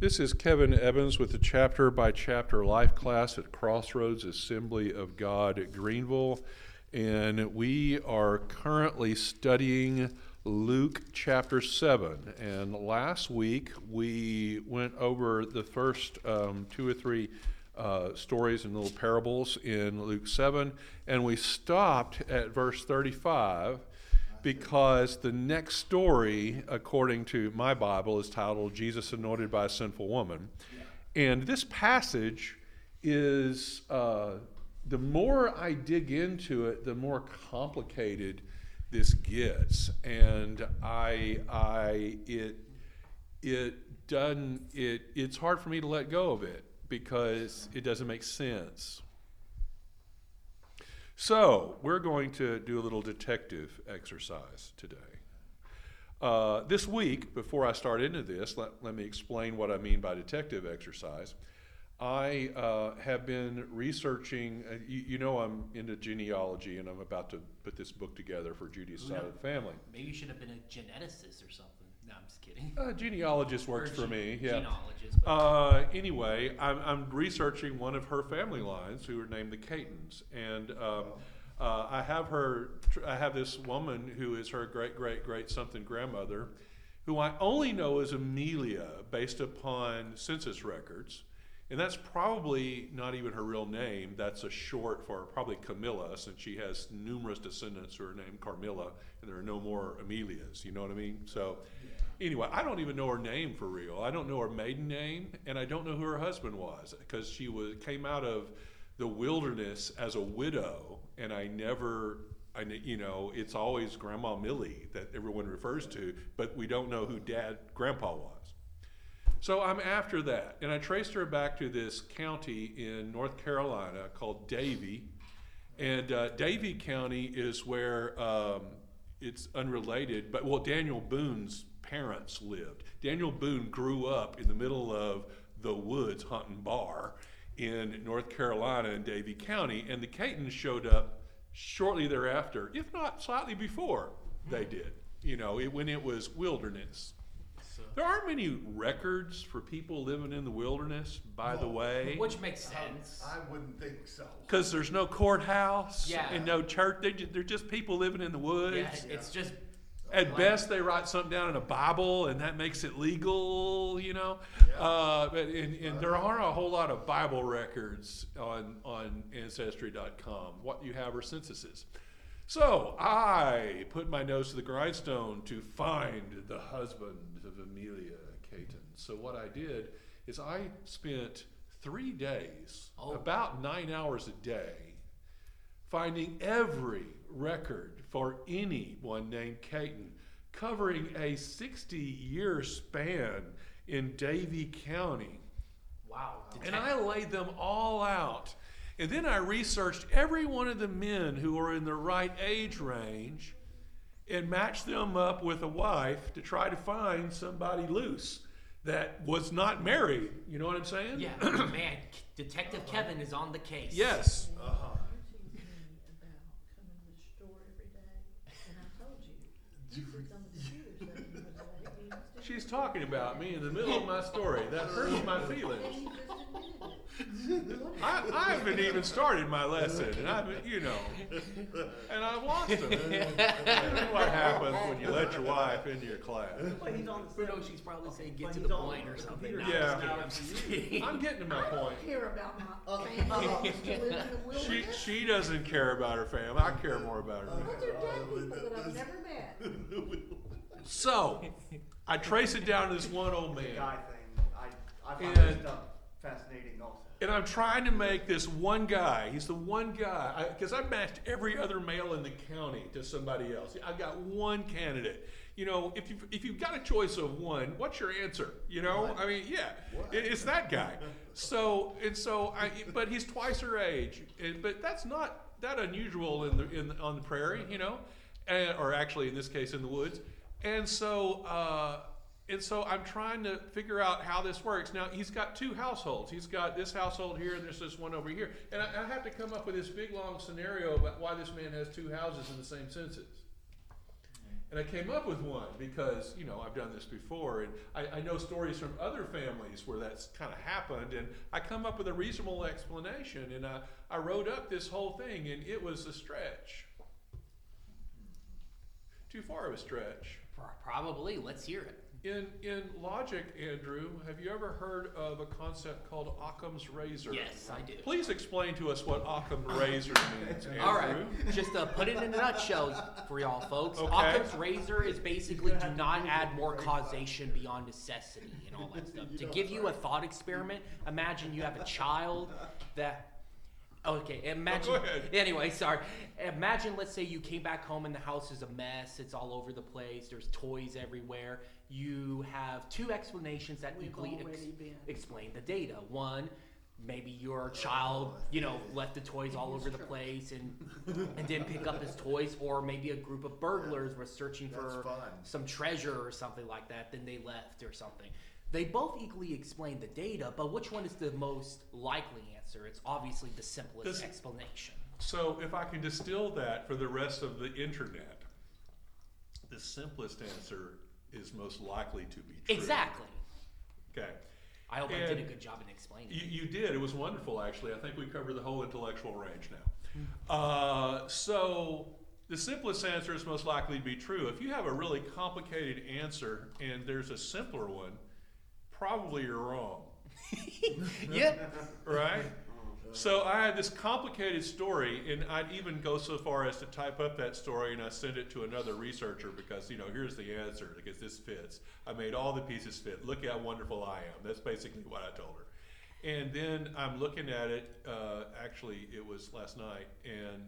This is Kevin Evans with the chapter by chapter life class at Crossroads Assembly of God at Greenville. And we are currently studying Luke chapter 7. And last week we went over the first um, two or three uh, stories and little parables in Luke 7. And we stopped at verse 35 because the next story, according to my Bible, is titled Jesus Anointed by a Sinful Woman. And this passage is, uh, the more I dig into it, the more complicated this gets. And I, I, it, it doesn't, it, it's hard for me to let go of it because it doesn't make sense. So, we're going to do a little detective exercise today. Uh, this week, before I start into this, let, let me explain what I mean by detective exercise. I uh, have been researching, uh, you, you, know, I'm into genealogy and I'm about to put this book together for Judy's side of the family. Maybe you should have been a geneticist or something. No, I'm just kidding. Uh, genealogist works for me, yeah. Genealogist. Uh, anyway, I'm, I'm, researching one of her family lines who are named the Catons. And um, uh, I have her, I have this woman who is her great, great, great something grandmother, who I only know as Amelia based upon census records. And that's probably not even her real name. That's a short for probably Camilla, since she has numerous descendants who are named Carmilla, and there are no more Amelias. You know what I mean? So, anyway, I don't even know her name for real. I don't know her maiden name, and I don't know who her husband was because she was came out of the wilderness as a widow, and I never. I, you know, it's always Grandma Millie that everyone refers to, but we don't know who Dad, Grandpa was. So I'm after that. And I traced her back to this county in North Carolina called Davie. And uh, Davie County is where um, it's unrelated, but well, Daniel Boone's parents lived. Daniel Boone grew up in the middle of the woods hunting bar in North Carolina in Davie County, and the Catons showed up shortly thereafter, if not slightly before they mm-hmm. did, you know, it, when it was wilderness. There aren't many records for people living in the wilderness, by the way. Which makes sense. I wouldn't think so. Because there's no courthouse Yeah. and no church. They're just, they're just people living in the woods. Yeah, it's just At best, they write something down in a Bible, and that makes it legal, you know. Yeah. Uh, but and, and there aren't a whole lot of Bible records on on Ancestry.com. What you have are censuses. So I put my nose to the grindstone to find the husband of Amelia Caton. So what I did is I spent three days, Oh. about nine hours a day, finding every record for anyone named Caton, covering a 60 year span in Davie County. wow. And I laid them all out. And then I researched every one of the men who were in the right age range and matched them up with a wife to try to find somebody loose that was not married. You know what I'm saying? yeah, man, Detective Kevin is on the case. Yes. Uh-huh. Teasing me about coming to the store every day, and I told you, you said some of the shooters that you was like, you used to She's talking about me in the middle of my story. That hurts my feelings. And you just admitted it. I, I haven't even started my lesson, and I've, you know, and I've lost them. That's what happens when you let your wife into your class. But he's on the Who knows? She's probably saying get But to he's the on point or something. computer No, Yeah. I'm just kidding, I'm. I'm getting to my I point. don't care about my family uh, that used in the She wilderness. she doesn't care about her family. I care more about her. Those family. are dead people that I've never met. So, I trace it down to this one old The man, guy thing, I, I find And- this stuff fascinating also. And I'm trying to make this one guy. He's the one guy because I, matched every other male in the county to somebody else. I've got one candidate. You know, if you if you've got a choice of one, what's your answer? You know, What? I mean, yeah, it, it's that guy. So and so, I but he's twice her age, and, but that's not that unusual in the in on the prairie, you know, and, or actually in this case in the woods. And so, uh, and so I'm trying to figure out how this works. Now he's got two households. He's got this household here, and there's this one over here. And I, I have to come up with this big long scenario about why this man has two houses in the same census. And I came up with one because, you know, I've done this before and I, I know stories from other families where that's kind of happened. And I come up with a reasonable explanation and I, I wrote up this whole thing and it was a stretch. Too far of a stretch. Probably. Let's hear it. In, in logic, Andrew, have you ever heard of a concept called Occam's razor? Yes, I do. Please explain to us what Occam's razor means, Andrew. All right, just to put it in a nutshell for y'all folks, Okay. Occam's razor is basically do not add more causation beyond necessity and all that stuff. To give you a thought experiment, imagine you have a child that. Okay, imagine. Oh, go ahead. Anyway, sorry. Imagine, let's say you came back home and the house is a mess. It's all over the place. There's toys everywhere. You have two explanations that We've equally ex- explain the data. One, maybe your child, you know, left the toys all over the place and and didn't pick up his toys, or maybe a group of burglars were searching That's for fun. some treasure or something like that, then they left or something. They both equally explain the data, but which one is the most likely answer? It's obviously the simplest Does- explanation. So if I can distill that for the rest of the internet, the simplest answer is most likely to be true. Exactly. Okay. I hope I did a good job in explaining. You, you did. It was wonderful, actually. I think we covered the whole intellectual range now. Uh, so the simplest answer is most likely to be true. If you have a really complicated answer and there's a simpler one, probably you're wrong, Yep. right? So I had this complicated story, and I'd even go so far as to type up that story and I send it to another researcher because you know here's the answer because this fits. I made all the pieces fit. Look how wonderful I am. That's basically what I told her. And then I'm looking at it. Uh, actually, it was last night, and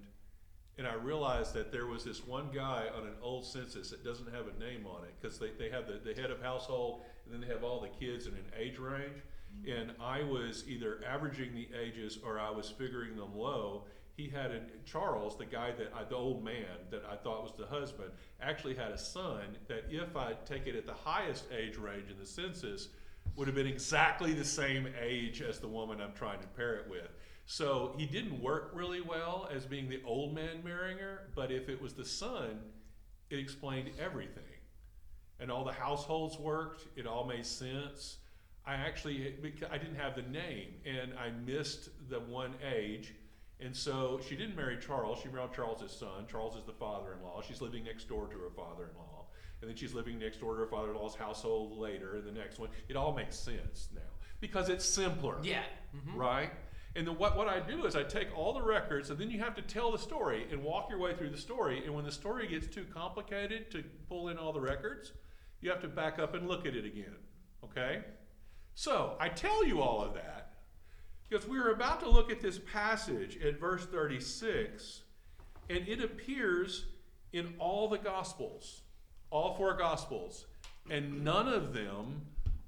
and I realized that there was this one guy on an old census that doesn't have a name on it because they, they have the, the head of household and then they have all the kids in an age range. And I was either averaging the ages or I was figuring them low. He had a Charles, the guy that I, the old man that I thought was the husband, actually had a son that if I take it at the highest age range in the census, would have been exactly the same age as the woman I'm trying to pair it with. So he didn't work really well as being the old man marrying her, but if it was the son, it explained everything. And all the households worked, it all made sense. I actually, I didn't have the name and I missed the one age. And so she didn't marry Charles, she married Charles's son. Charles is the father in law. She's living next door to her father in law. And then she's living next door to her father in law's household later, and the next one. It all makes sense now because it's simpler Yeah. mhm. right? And then what, what I do is I take all the records, and then you have to tell the story and walk your way through the story. And when the story gets too complicated to pull in all the records, you have to back up and look at it again. Okay? So I tell you all of that because we are about to look at this passage at verse 36, and it appears in all the Gospels, all four Gospels, and none of them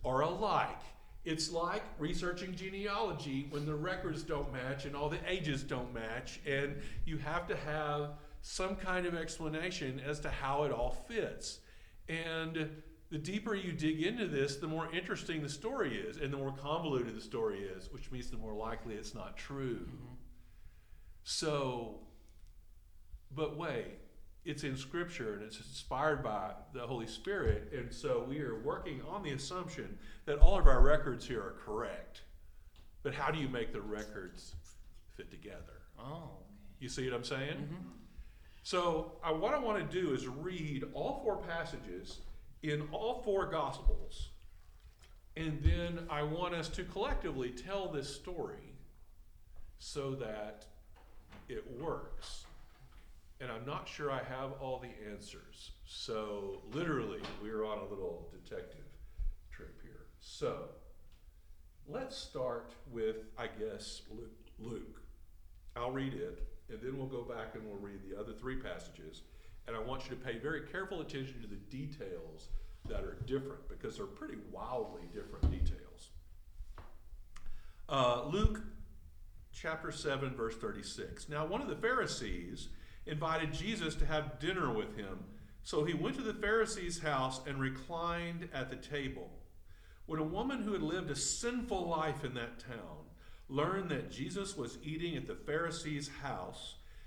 are alike. It's like researching genealogy when the records don't match and all the ages don't match, and you have to have some kind of explanation as to how it all fits. And the deeper you dig into this, the more interesting the story is, and the more convoluted the story is, which means the more likely it's not true. Mm-hmm. So, but wait, it's in Scripture and it's inspired by the Holy Spirit, and so we are working on the assumption that all of our records here are correct. But how do you make the records fit together? Oh. You see what I'm saying? Mm-hmm. So, I, what I want to do is read all four passages in all four Gospels, and then I want us to collectively tell this story so that it works. And I'm not sure I have all the answers. So, literally, we're on a little detective trip here. So, let's start with, I guess, Luke. I'll read it, and then we'll go back and we'll read the other three passages. And I want you to pay very careful attention to the details that are different because they're pretty wildly different details. Uh, Luke chapter 7, verse 36. Now, one of the Pharisees invited Jesus to have dinner with him. So he went to the Pharisee's house and reclined at the table. When a woman who had lived a sinful life in that town learned that Jesus was eating at the Pharisee's house,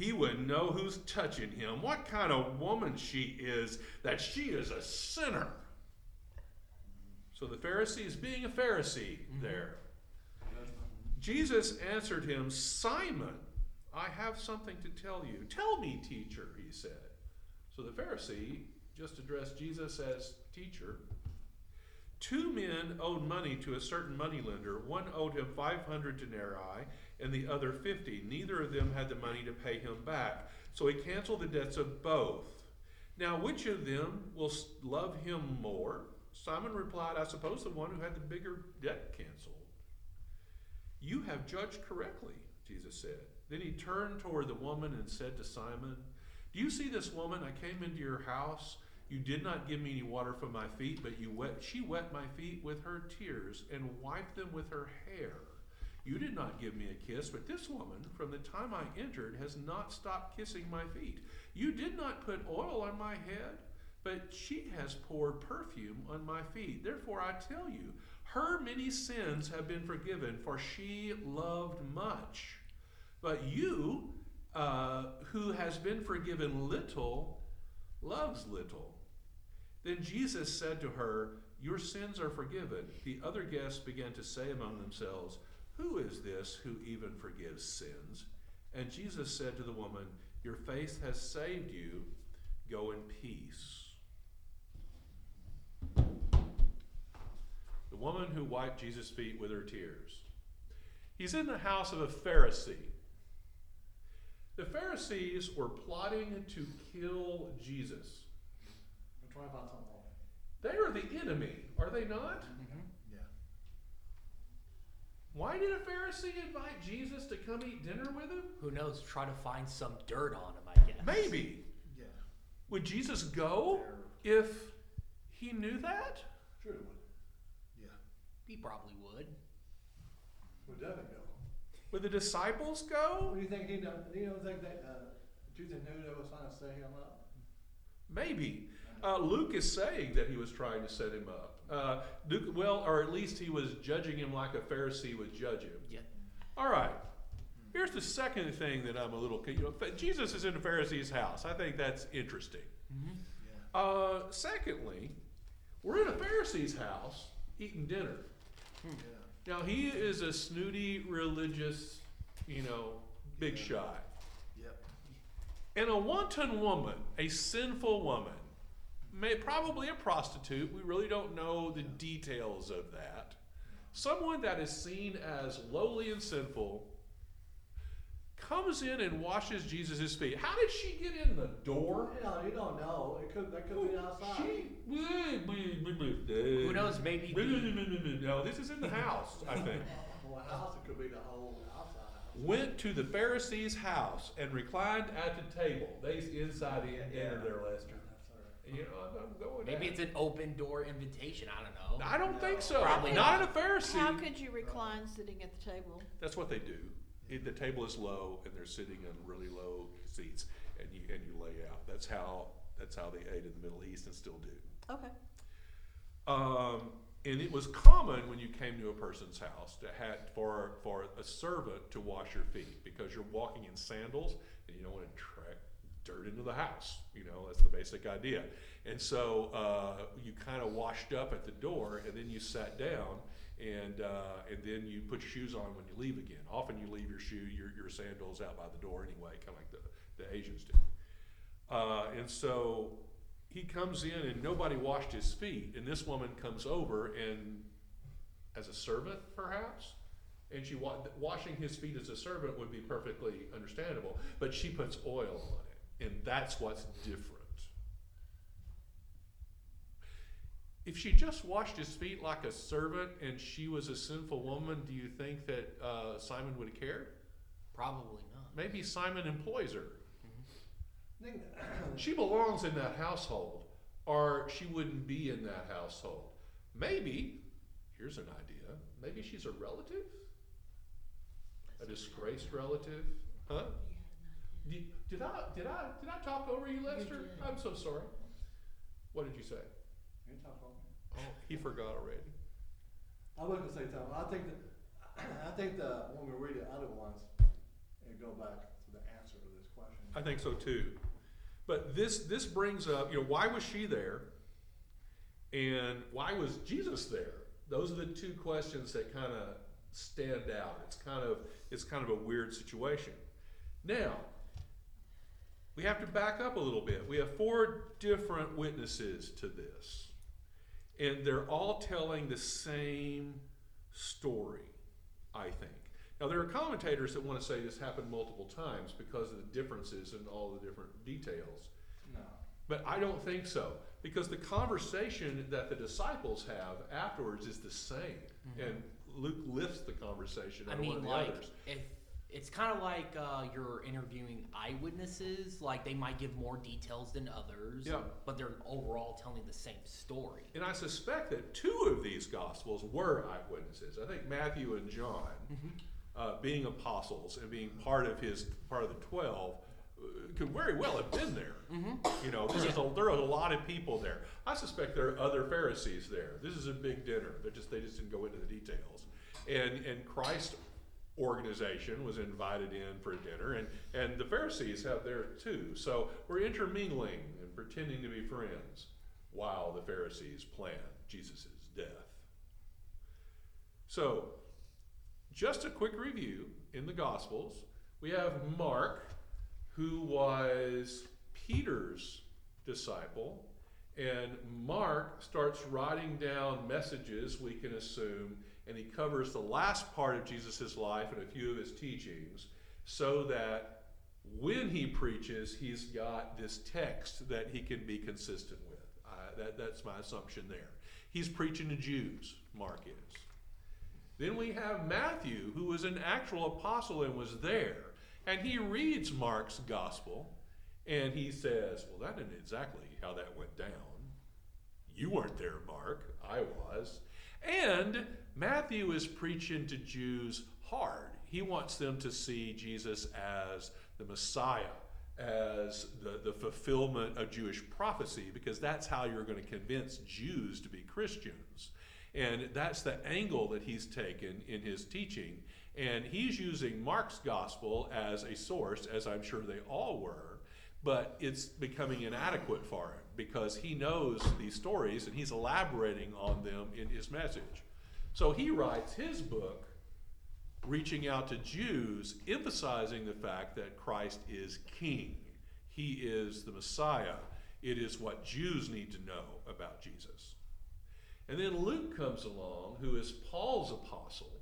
he would know who's touching him, what kind of woman she is, that she is a sinner. So the Pharisee is being a Pharisee mm-hmm. there. Jesus answered him, Simon, I have something to tell you. Tell me, teacher, he said. So the Pharisee just addressed Jesus as teacher. Two men owed money to a certain moneylender. One owed him 500 denarii and the other 50. Neither of them had the money to pay him back. So he canceled the debts of both. Now, which of them will love him more? Simon replied, I suppose the one who had the bigger debt canceled. You have judged correctly, Jesus said. Then he turned toward the woman and said to Simon, Do you see this woman? I came into your house. You did not give me any water for my feet, but you wet, she wet my feet with her tears and wiped them with her hair. You did not give me a kiss, but this woman, from the time I entered, has not stopped kissing my feet. You did not put oil on my head, but she has poured perfume on my feet. Therefore, I tell you, her many sins have been forgiven, for she loved much. But you, uh, who has been forgiven little, loves little. Then Jesus said to her, Your sins are forgiven. The other guests began to say among themselves, Who is this who even forgives sins? And Jesus said to the woman, Your faith has saved you. Go in peace. The woman who wiped Jesus' feet with her tears. He's in the house of a Pharisee. The Pharisees were plotting to kill Jesus. Try about something wrong. They are the enemy, are they not? Yeah. Why did a Pharisee invite Jesus to come eat dinner with him? Who knows? Try to find some dirt on him, I guess. Maybe. Yeah. Would Jesus go if he knew that? Sure it would. Yeah. He probably would. Would Devin go? Would the disciples What go? do you think he done? Do you don't think that, uh, do you think knew that was trying to set him up? Maybe. Uh, Luke is saying that he was trying to set him up. Uh, Luke, well, or at least he was judging him like a Pharisee would judge him. Yeah. All right. Here's the second thing that I'm a little, you know, Jesus is in a Pharisee's house. I think that's interesting. Yeah. Uh, secondly, we're in a Pharisee's house eating dinner. Yeah. Now he is a snooty religious, you know, big Yeah. shot. Yep. And a wanton woman, a sinful woman, may probably a prostitute. We really don't know the details of that. Someone that is seen as lowly and sinful comes in and washes Jesus' feet. How did she get in the door? You you don't know. It could, that could be outside. She, Who who knows? Maybe the, No, this is in the house, I think. Well, a house, it could be the whole outside house. Went to the Pharisee's house and reclined at the table. They's inside the enter there, Lester. That's her. You know, I'm, I'm going. maybe at it's an open door invitation. I don't know. I don't think so. Probably not not. in a Pharisee. How could you recline sitting at the table? That's what they do. It, the table is low, and they're sitting in really low seats, and you and you lay out. That's how that's how they ate in the Middle East and still do. Okay. Um, and it was common when you came to a person's house to have for for a servant to wash your feet because you're walking in sandals and you don't want to track dirt into the house. You know that's the basic idea. And so uh, you kind of washed up at the door, and then you sat down, and uh, and then you put your shoes on when you leave again. Often you leave your shoe your your sandals out by the door anyway, kind of like the the Asians do. Uh, and so he comes in and nobody washed his feet and this woman comes over and as a servant perhaps and she wa- washing his feet as a servant would be perfectly understandable but she puts oil on it and that's what's different if she just washed his feet like a servant and she was a sinful woman do you think that uh, simon would have cared Probably not. maybe simon employs her Think- she belongs in that household, or she wouldn't be in that household. Maybe, here's an idea. Maybe she's a relative? A disgraced relative? Huh? Did, did I did I did I talk over you, Lester? did. I'm so sorry. What did you say? You talk over. Oh, he forgot already. I was gonna say something, I think that, I think the, when we read the other ones, and go back to the answer to this question. I think so too. But this this brings up, you know, why was she there? And why was Jesus there? Those are the two questions that kind of stand out. It's kind of it's kind of a weird situation. Now, we have to back up a little bit. We have four different witnesses to this. And they're all telling the same story, I think. Now, there are commentators that want to say this happened multiple times because of the differences in all the different details. No. But I don't think so because the conversation that the disciples have afterwards is the same. Mm-hmm. And Luke lifts the conversation I out of one mean, of the like, others. if it's kind of like uh, you're interviewing eyewitnesses, like they might give more details than others, Yeah. but they're overall telling the same story. And I suspect that two of these gospels were eyewitnesses. I think Matthew and John, uh, being apostles and being part of his part of the twelve, uh, could very well have been there. You know, there's a, there are a lot of people there. I suspect there are other Pharisees there. This is a big dinner. They just they just didn't go into the details. And and Christ organization was invited in for dinner, and and the Pharisees have there too. So we're intermingling and pretending to be friends while the Pharisees plan Jesus' death. So, just a quick review in the Gospels. We have Mark, who was Peter's disciple, and Mark starts writing down messages, we can assume, and he covers the last part of Jesus' life and a few of his teachings so that when he preaches, he's got this text that he can be consistent with. That, that's my assumption there. He's preaching to Jews, Mark is. Then we have Matthew, who was an actual apostle and was there. And he reads Mark's gospel and he says, Well, that isn't exactly how that went down. You weren't there, Mark. I was. And Matthew is preaching to Jews hard. He wants them to see Jesus as the Messiah, as the, the fulfillment of Jewish prophecy, because that's how you're going to convince Jews to be Christians. And that's the angle that he's taken in his teaching. And he's using Mark's gospel as a source, as I'm sure they all were, but it's becoming inadequate for him because he knows these stories and he's elaborating on them in his message. So he writes his book reaching out to Jews, emphasizing the fact that Christ is king. He is the Messiah. It is what Jews need to know about Jesus. And then Luke comes along, who is Paul's apostle.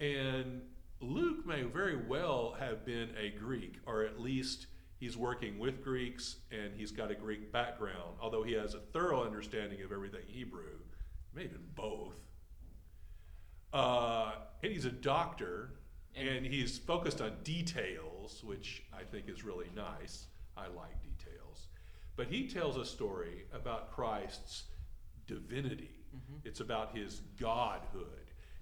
And Luke may very well have been a Greek, or at least he's working with Greeks and he's got a Greek background, although he has a thorough understanding of everything Hebrew, maybe both. Uh, and he's a doctor, and he's focused on details, which I think is really nice. I like details. But he tells a story about Christ's divinity, it's about his godhood.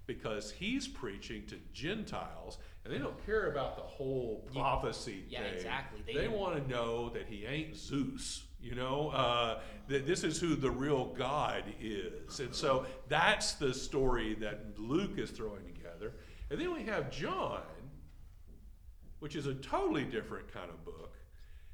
Because he's preaching to Gentiles, and they don't care about the whole Yeah. prophecy Yeah, thing. exactly. They They, want to know that he ain't Zeus, you know, uh, that this is who the real God is. And so that's the story that Luke is throwing together. And then we have John, which is a totally different kind of book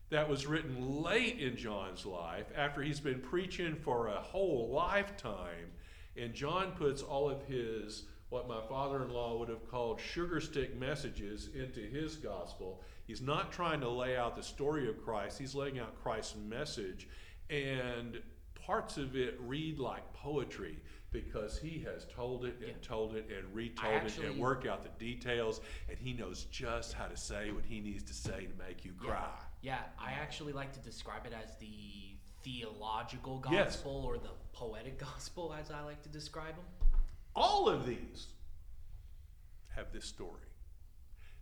that was written late in John's life after he's been preaching for a whole lifetime. And John puts all of his, what my father in law would have called sugar stick messages, into his gospel. He's not trying to lay out the story of Christ, he's laying out Christ's message. And parts of it read like poetry because he has told it and Yeah. told it and retold I it and actually- worked out the details. And he knows just how to say what he needs to say to make you cry. Yeah, I actually like to describe it as the theological Yes. gospel or the poetic gospel, as I like to describe them. All of these have this story.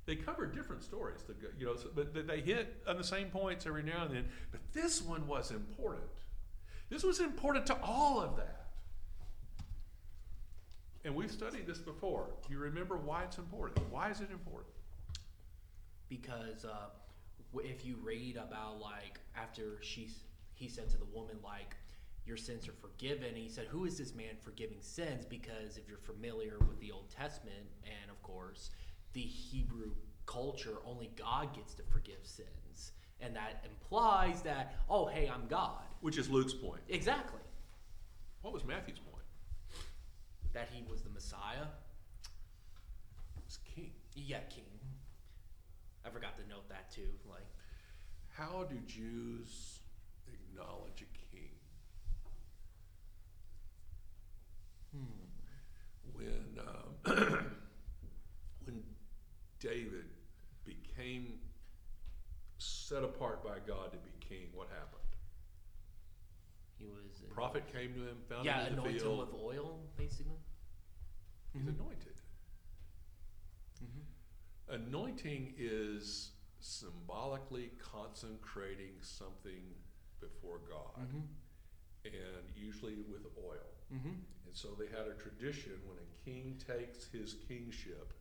They cover different stories, the go- you know, so- but they- hit on the same points every now and then. But this one was important. This was important to all of that. And we've studied this before. Do you remember why it's important? Why is it important? because uh, if you read about like after she he said to the woman like your sins are forgiven he said who is this man forgiving sins because if you're familiar with the old testament and of course the hebrew culture only god gets to forgive sins and that implies that oh hey i'm god Which is Luke's point. exactly What was Matthew's point? that he was the messiah It's king. yeah king i forgot to note that too like How do Jews acknowledge a king? When um, when David became set apart by God to be king, what happened? he was a Prophet came to him, found yeah him in the anoint him field. with oil basically He's Mhm. anointed. Anointing is symbolically consecrating something before God, and usually with oil. Mm-hmm. And so they had a tradition when a king takes his kingship,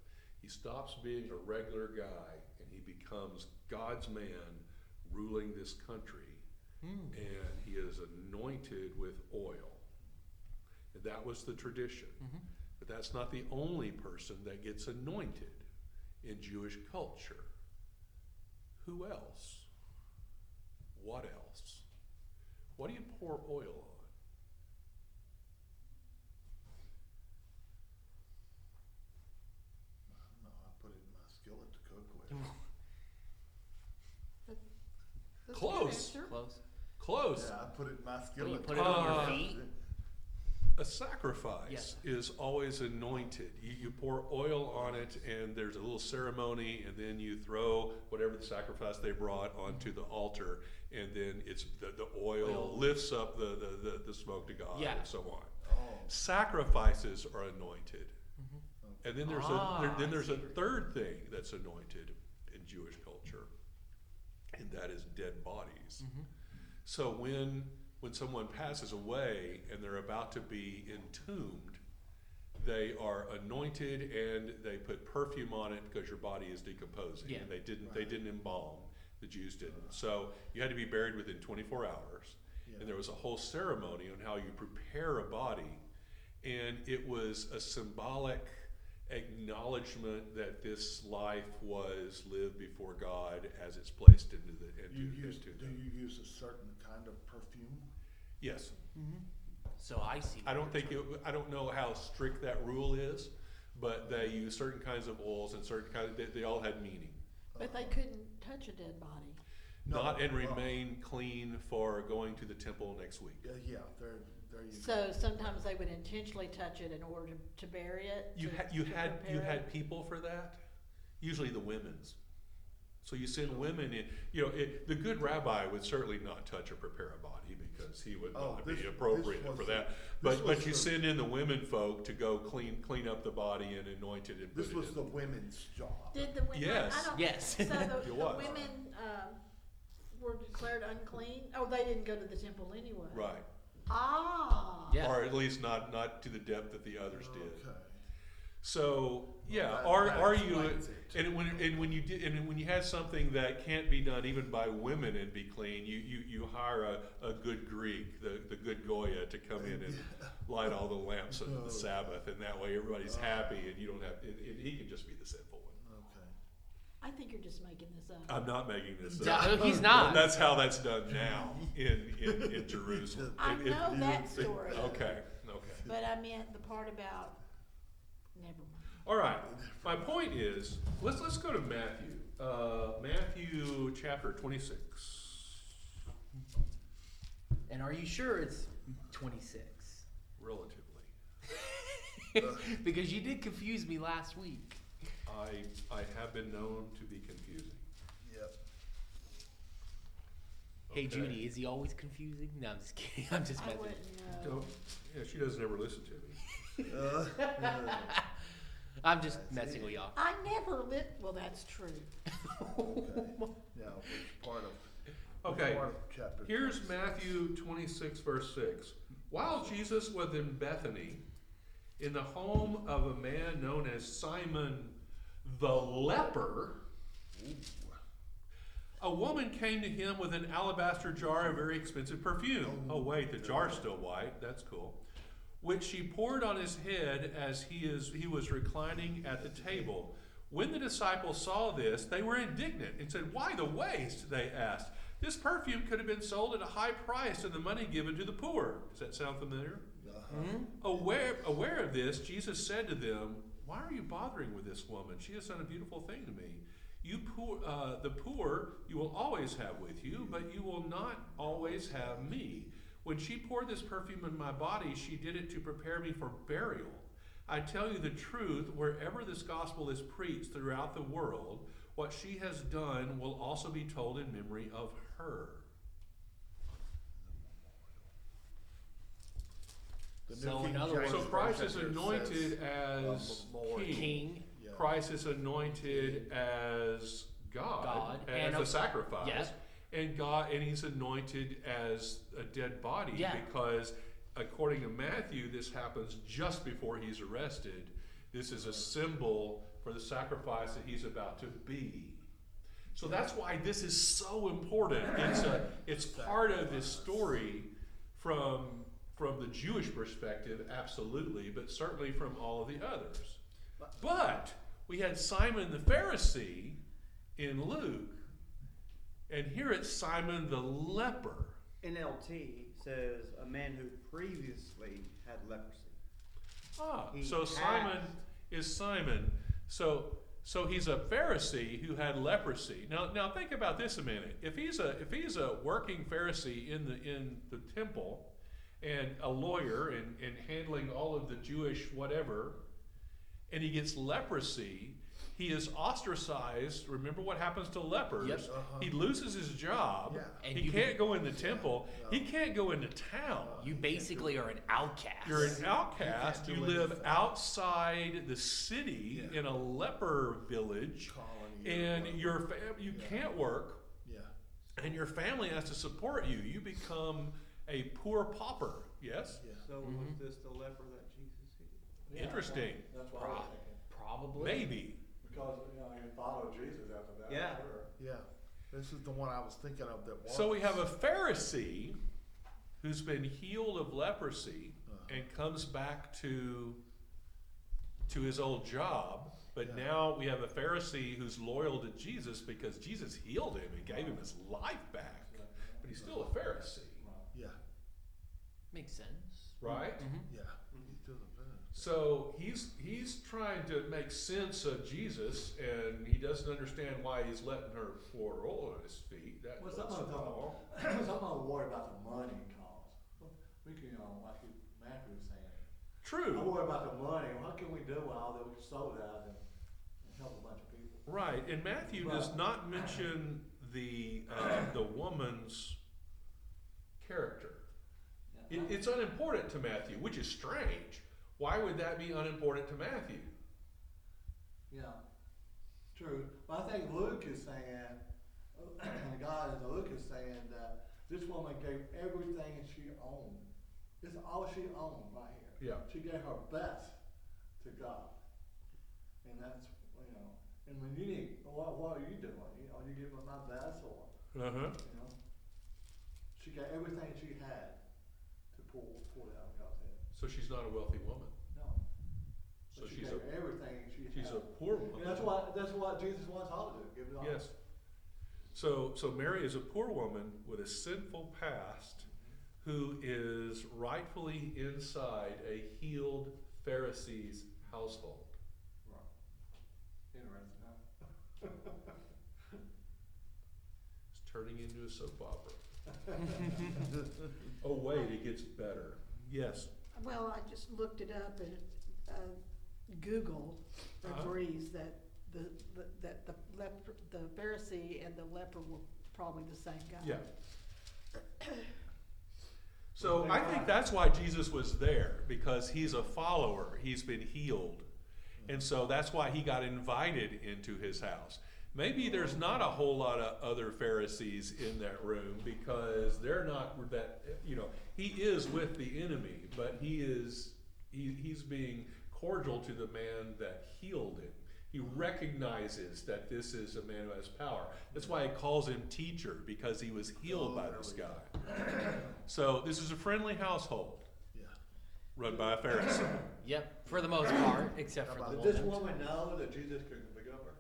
he stops being a regular guy and he becomes God's man ruling this country. Hmm. And he is anointed with oil. And that was the tradition. Mm-hmm. But that's not the only person that gets anointed in Jewish culture. Who else? What else? What do you pour oil on? No, I put it in my skillet to cook with. That's a good Close. answer. Close. Close. Yeah, I put it in my When you put it on your Uh, with. feet. A sacrifice Yes. is always anointed. You, you pour oil on it, and there's a little ceremony, and then you throw whatever the sacrifice they brought onto the altar, and then it's the, the oil, Oil. lifts up the, the, the, the smoke to God, Yeah. and so on. Oh, Sacrifices are anointed, and then there's Ah, a there, then I there's a where third thing that's anointed in Jewish culture, and that is dead bodies. Mm-hmm. So when when someone passes away and they're about to be entombed, they are anointed and they put perfume on it because your body is decomposing. Yeah. And they didn't they didn't embalm. The Jews didn't. So you had to be buried within 24 hours. Yeah. And there was a whole ceremony on how you prepare a body. And it was a symbolic acknowledgement that this life was lived before God as it's placed into the into, you use, into do you use a certain kind of perfume? Yes. Mm-hmm. So I see. I don't think you're it, I don't know how strict that rule is, but they use certain kinds of oils and certain kind of, they, they all had meaning. But they couldn't touch a dead body. No, Not and well- remain clean for going to the temple next week. Yeah, yeah, there, there you go. So sometimes they would intentionally touch it in order to, to bury it. You to- had, you to had, you prepare had people for that, usually the women's. So you send women in, you know, it, the good rabbi would certainly not touch or prepare a body because he would Oh, not this- be this appropriate for the- that. this But, but you the- send in the women folk to go clean, clean up the body and anoint it and put This it was in. the women's job. Did the women? Yes. I don't, Yes. So the, It the was. women um, were declared unclean. Oh, they didn't go to the temple anyway. Right. Ah. Yeah. Or at least not, not to the depth that the others did. Okay. So, yeah, That- are, that are you, explains it. and when, and when you did, and when you had something that can't be done even by women and be clean, you, you, you hire a, a good Greek, the, the good Goya to come in and light all the lamps on Oh. the Sabbath, and that way everybody's happy and you don't have, and, and he can just be the sinful one. Okay. I think you're just making this up. I'm not making this Yeah, up. he's not. That's how that's done now in, in, in Jerusalem. I It- it- know that story. Okay, okay. But I meant the part about, never mind. All right. My point is, let's let's go to Matthew. Uh, Matthew chapter twenty six. And are you sure it's 26? Relatively, because you did confuse me last week. I I have been known to be confusing. Yep. Hey Okay. Judy, is he always confusing? No, I'm just kidding. I'm just I messing. wouldn't know. Don't, yeah, she doesn't ever listen to me. Uh, uh, I'm just I messing see. with y'all. I never lit, well, that's true. okay. Now, which part of? which Okay. part of chapter Here's 26? Matthew twenty six verse six. While Jesus was in Bethany, in the home of a man known as Simon the leper, a woman came to him with an alabaster jar of very expensive perfume. Oh, wait, the jar's still white. That's cool. Which she poured on his head as he, is, he was reclining at the table. When the disciples saw this, they were indignant and said, Why the waste? They asked. This perfume could have been sold at a high price and the money given to the poor. Does that sound familiar? Uh-huh. Aware, aware of this, Jesus said to them, Why are you bothering with this woman? She has done a beautiful thing to me. You poor, uh, the poor you will always have with you, but you will not always have me. When she poured this perfume in my body, she did it to prepare me for burial. I tell you the truth, wherever this gospel is preached throughout the world, what she has done will also be told in memory of her. The New So in King other James So Christ is Version anointed says, as memorial. king. King, Yeah. Christ is anointed as God, God, as and a a- sacrifice, yes. and God, and He's anointed as a dead body Yeah. because, according to Matthew, this happens just before He's arrested. This is a symbol for the sacrifice that He's about to be. So that's why this is so important. It's a, it's part of this story from from the Jewish perspective, absolutely, but certainly from all of the others. But we had Simon the Pharisee in Luke, and here it's Simon the leper. NLT says a man who previously had leprosy. Ah, He so Simon is Simon. So so he's a Pharisee who had leprosy. Now now think about this a minute. If he's a if he's a working Pharisee in the in the temple and a lawyer and, and handling all of the Jewish whatever, and he gets leprosy, he is ostracized. Remember what happens to lepers? Yep. Uh-huh. He loses his job. Yeah. And he you can't can- go in the temple. He No. can't go into town. you basically are an outcast. You're an outcast. You You live anything. outside the city Yeah. in a leper village, Colony and whatever. your fam- you Yeah. can't work, Yeah. and your family has to support you. You become a poor pauper. Yes. Yeah. So Mhm. was this the leper that Jesus healed? Yeah, Interesting. That's what I was thinking. Probably. Maybe. Because, you know, he followed Jesus after that. Yeah. sure. Yeah. This is the one I was thinking of that So we have a Pharisee who's been healed of leprosy Uh-huh. and comes back to to his old job. But Yeah. now we have a Pharisee who's loyal to Jesus because Jesus healed him and gave him his life back. But he's still a Pharisee, Right. Yeah. Makes sense. right? hmm Yeah. He's still the best. So he's he's trying to make sense of Jesus, and he doesn't understand why he's letting her pour oil on his feet. That Well, looks some of them wrong. Some of them worry about the money it costs. We can, you know, like you- Matthew was saying. True. I True. worry about the money. What can we do with all that we can sow that and, and help a bunch of people? Right, and Matthew does Right. not mention the uh, the woman's character. It, it's unimportant to Matthew, which is strange. Why would that be unimportant to Matthew? Yeah, true. But I think Luke is saying, God is Luke is saying that this woman gave everything she owned. It's all she owned right here. Yeah. She gave her best to God. And that's, you know, and when you need, what, what are you doing? You know, you giving up my best or, Uh huh. you know? She got everything she had to pour, pour it out of God's head. So she's not a wealthy woman. No. So But she she's gave a everything she she's had. a poor woman. And that's what, that's what Jesus wants all to do, give it all. Yes. So so Mary is a poor woman with a sinful past, who is rightfully inside a healed Pharisee's household. Right. Interesting, huh? It's turning into a soap opera. oh wait, it gets better. Yes. Well, I just looked it up and, uh, Google Uh-huh. agrees that the, the- that the leper, the Pharisee and the leper were probably the same guy. Yeah. So I think that's why Jesus was there because he's a follower. He's been healed. And so that's why he got invited into his house. Maybe there's not a whole lot of other Pharisees in that room because they're not that, you know, he is with the enemy, but he is he, he's being cordial to the man that healed him. He recognizes that this is a man who has power. That's why he calls him teacher, because he was healed Oh, by this oh, guy. So this is a friendly household Yeah. run by a Pharisee. Yep, for the most part, except for the Did this woman. woman know that Jesus could pick up her?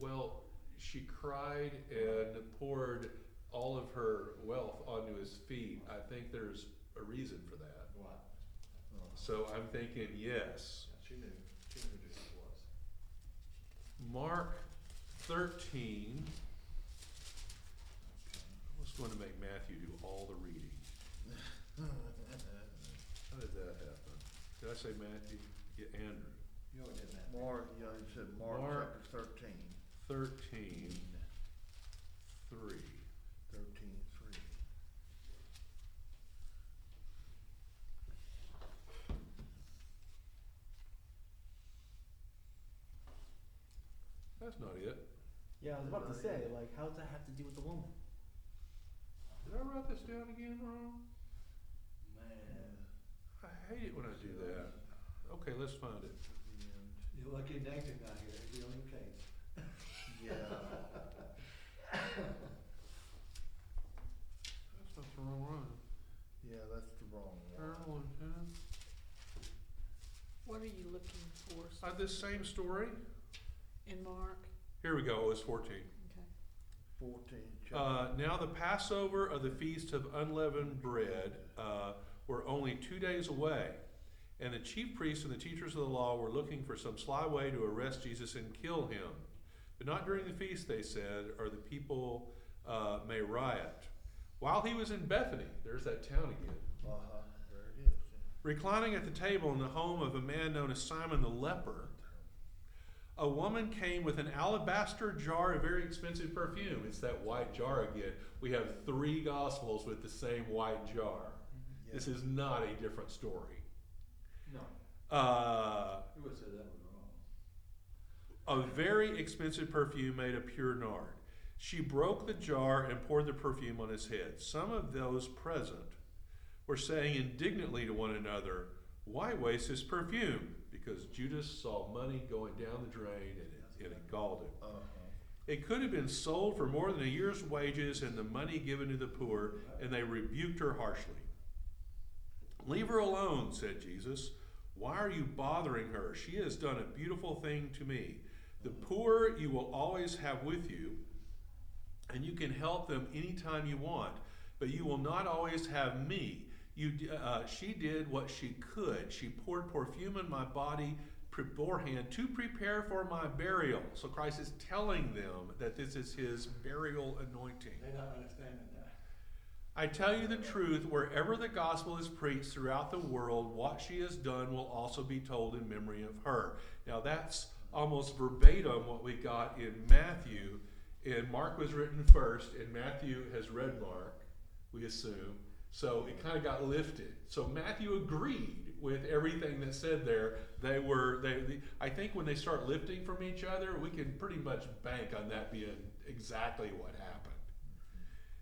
Well, she cried and poured all of her wealth onto his feet. I think there's a reason for that. What? So I'm thinking yes. She knew, she knew who Jesus was. Mark 13. I was going to make Matthew do all the reading. How did that happen? Did I say Matthew? Yeah, Andrew. You already did that. Mark, yeah, you said Mark Mark. chapter thirteen, 13, 3. thirteen, three. That's not it. Yeah, I was about to say, like, how does that have to do with the woman? Did I write this down again wrong? Man, I hate it when I do that. Okay, let's find it. And, you're lucky Nathan's not here, he'd be on your case. yeah, That's not the wrong one. yeah, that's the wrong Turn one. one, ten. What are you looking for Uh, this same story. in Mark? Here we go. It was 14. Okay. Fourteen, chapter. Uh, now the Passover of the Feast of Unleavened Bread uh, were only two days away, and the chief priests and the teachers of the law were looking for some sly way to arrest Jesus and kill him. But not during the feast, they said, or the people uh, may riot. While he was in Bethany, there's that town again, Uh-huh, there it is. reclining at the table in the home of a man known as Simon the leper, a woman came with an alabaster jar of very expensive perfume. It's that white jar again. We have three gospels with the same white jar. Yeah. This is not a different story. No, Uh, who would say that was wrong? a very expensive perfume made of pure nard. She broke the jar and poured the perfume on his head. Some of those present were saying indignantly to one another, Why waste this perfume? Because Judas saw money going down the drain and it, and it galled him. Uh-huh. It could have been sold for more than a year's wages and the money given to the poor, and they rebuked her harshly. Leave her alone, said Jesus. Why are you bothering her? She has done a beautiful thing to me. The poor you will always have with you, and you can help them anytime you want, but you will not always have me. You, uh, she did what she could. She poured perfume in my body beforehand to prepare for my burial. So Christ is telling them that this is his burial anointing. They're not understanding that. I tell you the truth, wherever the gospel is preached throughout the world, what she has done will also be told in memory of her. Now that's almost verbatim what we got in Matthew. And Mark was written first, and Matthew has read Mark, we assume. So it kind of got lifted. So Matthew agreed with everything that said there. They were they, they I think when they start lifting from each other, we can pretty much bank on that being exactly what happened.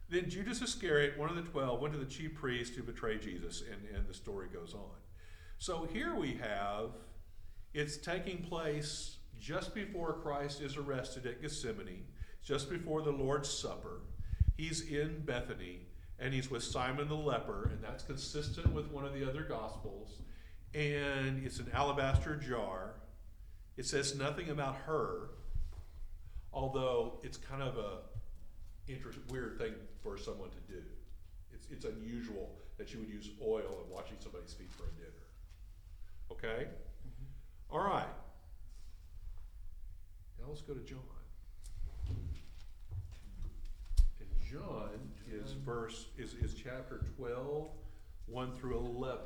Then Judas Iscariot, one of the twelve, went to the chief priest to betray Jesus, and, and the story goes on. So here we have it's taking place just before Christ is arrested at Gethsemane, just before the Lord's Supper. He's in Bethany, and he's with Simon the leper, and that's consistent with one of the other Gospels. And it's an alabaster jar. It says nothing about her, although it's kind of a interest, weird thing for someone to do. It's, it's unusual that you would use oil in washing somebody's feet for a dinner. Okay? Mm-hmm. All right. Now let's go to John. And John is um, verse is, is chapter 12, 1 through 11.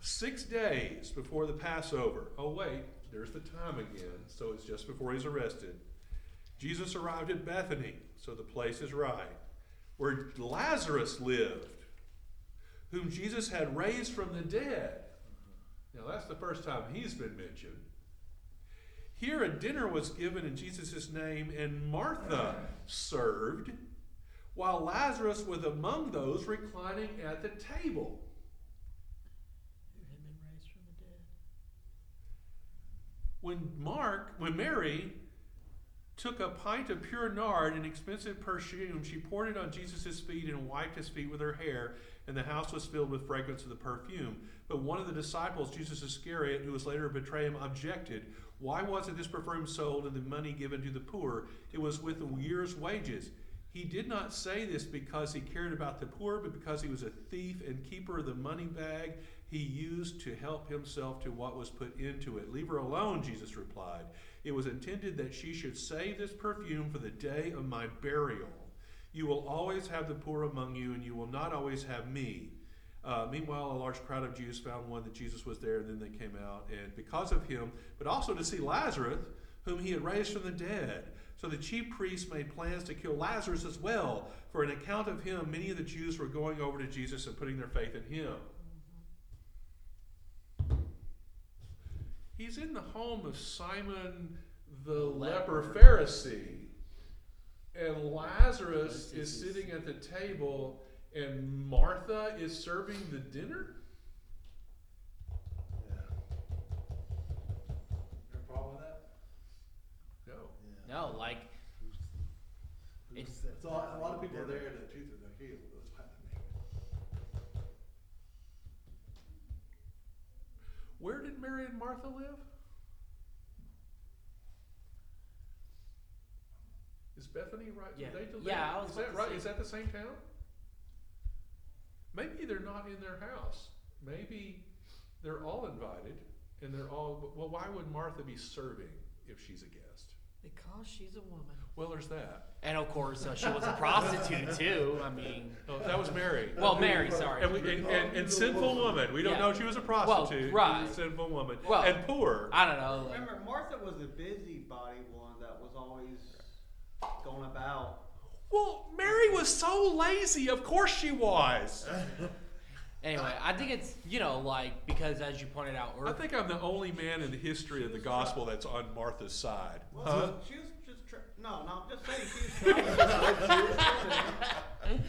Six days before the Passover. Oh, wait, there's the time again. So it's just before he's arrested. Jesus arrived at Bethany, so the place is right, where Lazarus lived, whom Jesus had raised from the dead. Now, that's the first time he's been mentioned. Here, a dinner was given in Jesus' name, and Martha served, while Lazarus was among those reclining at the table. Who had been raised from the dead. When Mark, when Mary took a pint of pure nard, an expensive perfume, she poured it on Jesus' feet and wiped his feet with her hair, and the house was filled with fragrance of the perfume. But one of the disciples, Judas Iscariot, who was later to betray him, objected. Why wasn't this perfume sold and the money given to the poor? It was with a year's wages. He did not say this because he cared about the poor, but because he was a thief and keeper of the money bag he used to help himself to what was put into it. Leave her alone, Jesus replied. It was intended that she should save this perfume for the day of my burial. You will always have the poor among you, and you will not always have me. Uh, meanwhile, a large crowd of Jews found one that Jesus was there, and then they came out, and because of him, but also to see Lazarus, whom he had raised from the dead. So the chief priests made plans to kill Lazarus as well. For an account of him, many of the Jews were going over to Jesus and putting their faith in him. He's in the home of Simon the leper Leper. Pharisee. And Lazarus is is- sitting at the table, and Martha is serving the dinner? Yeah, Any problem with that? No. yeah. No, like Who's- who's It's- that So a lot of people are there that Jesus are healed, that's what Where did Mary and Martha live? Bethany right? Yeah. Did they, Yeah, I was Is that right? say- Is that the same town? Maybe they're not in their house. Maybe they're all invited, and they're all. Well, why would Martha be serving if she's a guest? Because she's a woman. Well, there's that. and of course uh, she was a prostitute too. I mean, No, that was Mary. well, Mary, sorry. And, we, and, and, and sinful woman. We don't Yeah. know she was a prostitute. Well, right. She was a sinful woman. Well, and poor. I don't know. Remember, Martha was the busybody one that was always going about. Well, Mary was so lazy. Of course she was. Anyway, I think it's you know like because as you pointed out earlier I earlier, think I'm the only man in the history of the gospel that's on Martha's side. Well, Huh? she was just tr- no, no. I'm just saying she was trying.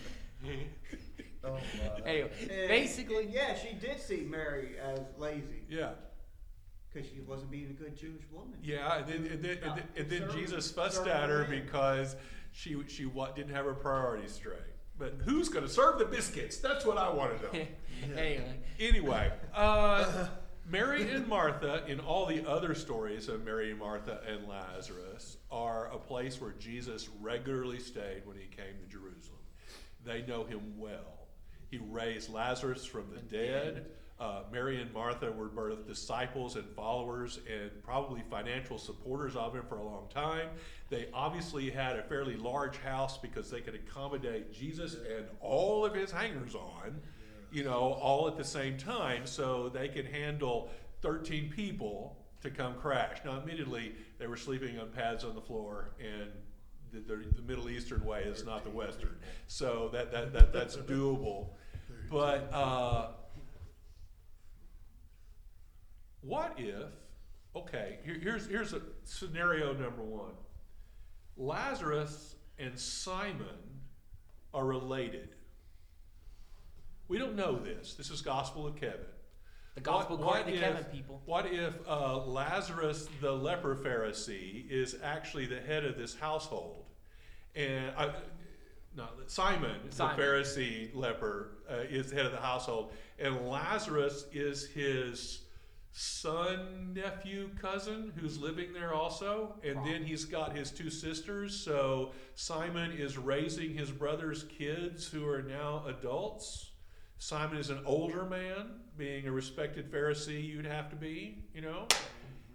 Oh, my. anyway, And- basically, and yeah, she did see Mary as lazy Yeah. Because she wasn't being a good Jewish woman. Yeah, and then, and then, and then, and then Serving- Jesus fussed at her because she she wa- didn't have her priorities straight. But who's going to serve the biscuits? That's what I want to know. anyway, Anyway, uh, Mary and Martha, in all the other stories of Mary and Martha and Lazarus, are a place where Jesus regularly stayed when he came to Jerusalem. They know him well. He raised Lazarus from the dead. Uh, Mary and Martha were both disciples and followers and probably financial supporters of him for a long time. They obviously had a fairly large house because they could accommodate Jesus and all of his hangers on you know, all at the same time, so they could handle 13 people to come crash. Now, admittedly, they were sleeping on pads on the floor, and the, the, the Middle Eastern way is not the Western, so that, that, that that's doable. But uh, what if? Okay, here, here's here's a scenario number one. Lazarus and Simon are related. We don't know this. This is Gospel of Kevin. the gospel What- what if- Kevin, people. What if uh, Lazarus, the leper Pharisee, is actually the head of this household, and I, no, Simon, Simon. the Pharisee leper, uh, is the head of the household, and Lazarus is his son, nephew, cousin who's living there also, and then he's got his two sisters. So Simon is raising his brother's kids who are now adults. Simon is an older man, being a respected Pharisee, you'd have to be, you know,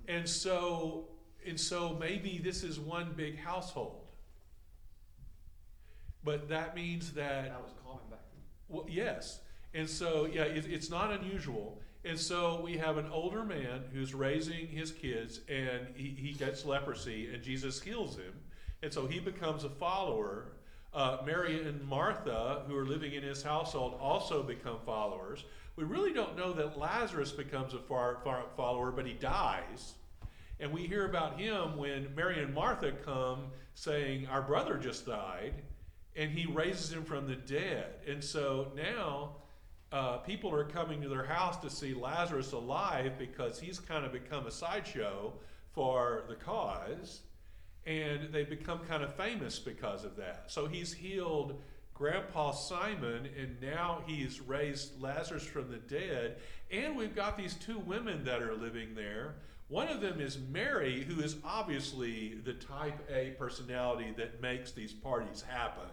and so and so maybe this is one big household. But that means that That was calling back. well, yes. And so, yeah, it, it's not unusual. And so we have an older man who's raising his kids and he, he gets leprosy and Jesus heals him. And so he becomes a follower. Uh, Mary and Martha, who are living in his household, also become followers. We really don't know that Lazarus becomes a far, far follower, but he dies. And we hear about him when Mary and Martha come saying, Our brother just died. and he raises him from the dead. And so now uh, people are coming to their house to see Lazarus alive because he's kind of become a sideshow for the cause, and they've become kind of famous because of that. So he's healed Grandpa Simon, and now he's raised Lazarus from the dead. And we've got these two women that are living there. One of them is Mary, who is obviously the type A personality that makes these parties happen.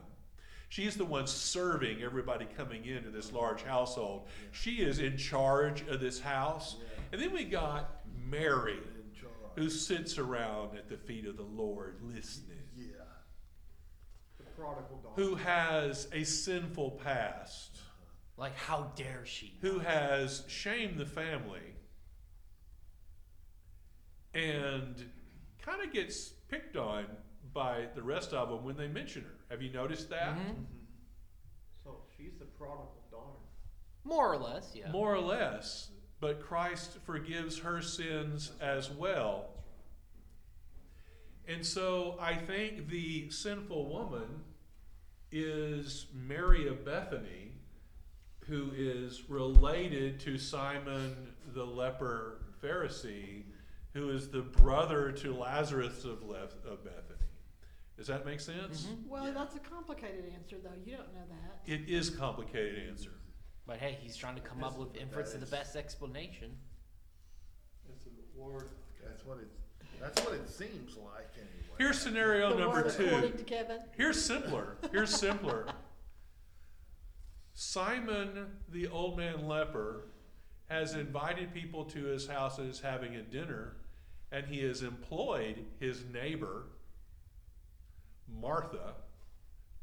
She's the one serving everybody coming into this large household. She is in charge of this house. And then we got Mary, who sits around at the feet of the Lord listening, Yeah. The prodigal daughter. who has a sinful past, uh-huh. Like, how dare she? who has shamed the family, and kind of gets picked on by the rest of them when they mention her. Have you noticed that? Mhm. So she's the prodigal daughter. More or less, yeah. More or less, but Christ forgives her sins as well. And so I think the sinful woman is Mary of Bethany, who is related to Simon the leper Pharisee, who is the brother to Lazarus of, Lef- of Bethany. Does that make sense? Mhm. Well, that's a complicated answer, though. You don't know that. It is a complicated answer. But hey, he's trying to come up with inference to the best explanation. It's a word. That's what it, that's what it seems like anyway. Here's scenario The number word two. According to Kevin. Here's simpler. Here's simpler. Simon, the old man leper, has invited people to his house and is having a dinner, and he has employed his neighbor, Martha,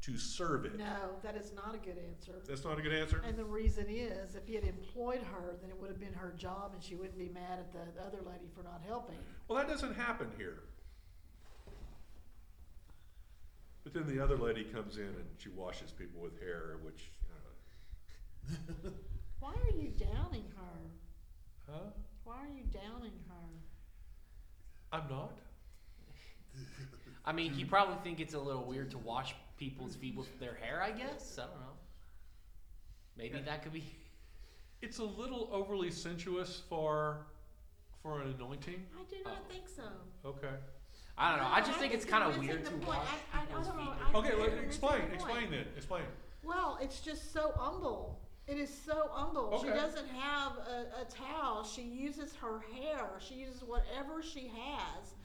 to serve it. No, that is not a good answer. That's not a good answer? And the reason is, if he had employed her, then it would have been her job, and she wouldn't be mad at the other lady for not helping. Well, that doesn't happen here. But then the other lady comes in and she washes people with hair, which, uh, Why are you downing her? huh? Why are you downing her? I'm not. I mean, you mm-hmm. probably think it's a little weird to wash people's feet with their hair, I guess. I don't know. Maybe that could be. It's a little overly sensuous for for an anointing. I do not Oh. think so. Okay. I don't know. I just think it's kind of weird to point. wash I- I- I people's don't feet. know. with- I- Okay, well, explain. Explain point. then. Explain. Well, it's just so humble. It is so humble. She doesn't have a, a towel. She uses her hair. She uses whatever she has,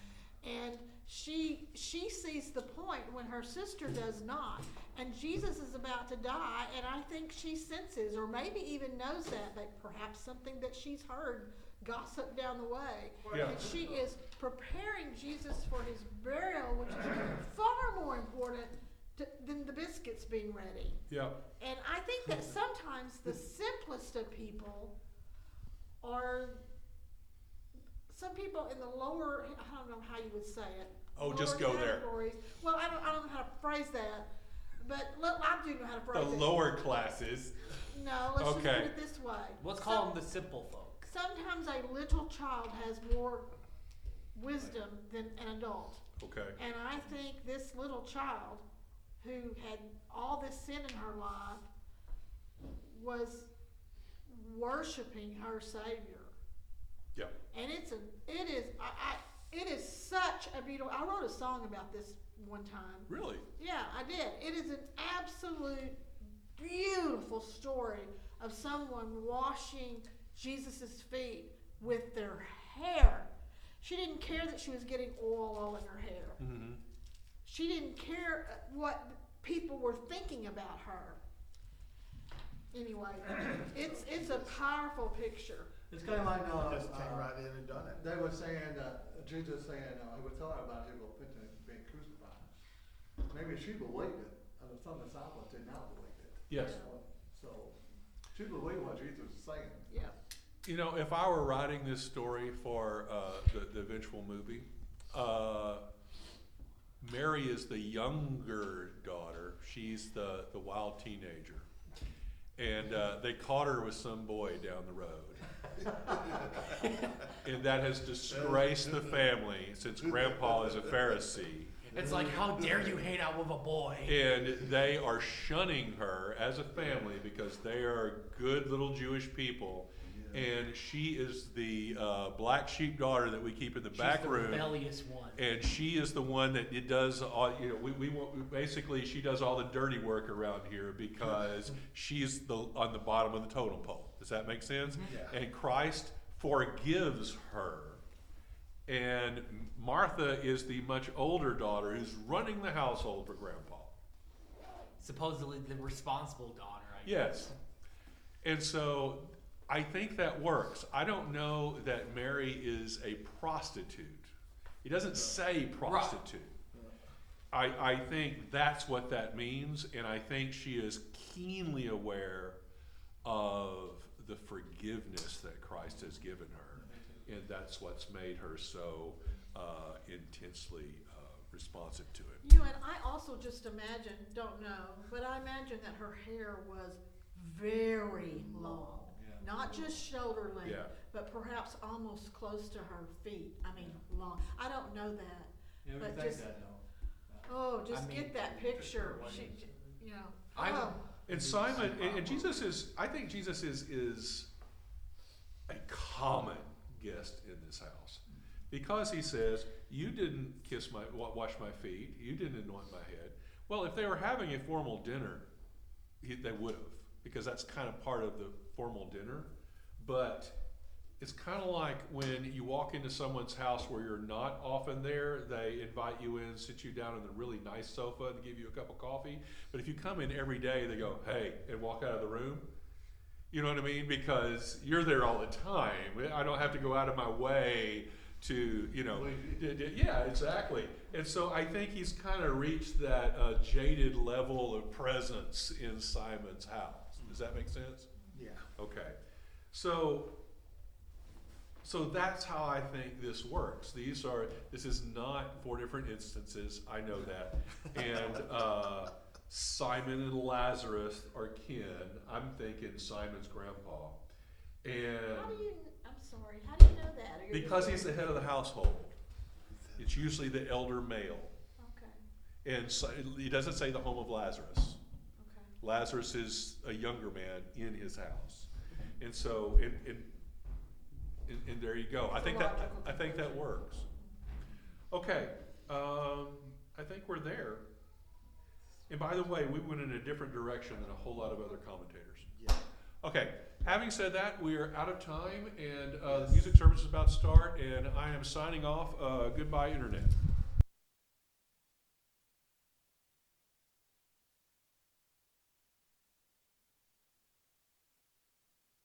and she she sees the point when her sister does not. And Jesus is about to die, and I think she senses, or maybe even knows that, but perhaps something that she's heard gossip down the way. Yeah. And she is preparing Jesus for his burial, which is far more important to, than the biscuits being ready. Yeah. And I think that sometimes the simplest of people are some people in the lower, I don't know how you would say it. Oh, just lower go there. categories. Well, I don't, I don't know how to phrase that, but look, I do know how to The phrase it. The lower classes. No, let's just Okay. put it this way. Let's Some- call them the simple folk. Sometimes a little child has more wisdom than an adult. Okay. And I think this little child who had all this sin in her life was worshiping her Savior. Yeah. And it's a, it is, I, I, it is such a beautiful, I wrote a song about this one time. Really? Yeah, I did. It is an absolute beautiful story of someone washing Jesus' feet with their hair. She didn't care that she was getting oil all in her hair. Mm-hmm. She didn't care what people were thinking about her. Anyway, it's it's a powerful picture. It's kind of like, uh, Just came uh, right in and done it. they were saying, uh, Jesus saying, uh, he was talking about his repentance being crucified. Maybe she believed it, and some disciples did not believe it. Yes. So, she believed what Jesus was saying. Yeah. You know, if I were writing this story for uh, the, the eventual movie, uh, Mary is the younger daughter. She's the, the wild teenager. And uh, they caught her with some boy down the road. And that has disgraced the family since Grandpa is a Pharisee. It's like, how dare you hang out with a boy? And they are shunning her as a family because they are good little Jewish people. And she is the uh, black sheep daughter that we keep in the She's back the room. rebellious one. and she is the one that it does all you know we, we, want- we basically she does all the dirty work around here because she's the on the bottom of the totem pole does that make sense? Mm-hmm. Yeah. and christ forgives her. And martha is the much older daughter who's running the household for grandpa. Supposedly the responsible daughter. I yes. Guess. and so i think that works. I don't know that mary is a prostitute. He doesn't say prostitute. I, I think that's what that means, and I think she is keenly aware of the forgiveness that Christ has given her, and that's what's made her so uh, intensely uh, responsive to it. You know, and I also just imagine, don't know, but I imagine that her hair was very long. Yeah. Not just shoulder length, Yeah. but perhaps almost close to her feet. I mean, long. I don't know that. Yeah, But just- that though. Oh, just mean, get that picture. She, you know. I oh. And Simon, and, and Jesus is, I think Jesus is is a common guest in this house because he says, "You didn't kiss my, wash my feet. You didn't anoint my head." Well, if they were having a formal dinner, he, they would have because that's kind of part of the formal dinner. But it's kind of like when you walk into someone's house where you're not often there, they invite you in, sit you down on the really nice sofa, and give you a cup of coffee. But if you come in every day, they go, "Hey," and walk out of the room. You know what I mean? Because you're there all the time. I don't have to go out of my way to, you know, yeah, exactly. And so I think he's kind of reached that uh, jaded level of presence in Simon's house. Does that make sense? Yeah. Okay. So so that's how I think this works. These are this is not four different instances. I know that. And uh, Simon and Lazarus are kin. I'm thinking Simon's grandpa. How do And you, I'm sorry, how do you know that? You because he's the head of the household, it's usually the elder male. Okay, And so, he doesn't say the home of Lazarus. okay. Lazarus is a younger man in his house. And so, and, and, and, and there you go. I think that, I think that works. Okay, um, I think we're there. And by the way, we went in a different direction than a whole lot of other commentators. Yeah. Okay, having said that, we are out of time and, uh, the music service is about to start and I am signing off. Uh, goodbye, internet.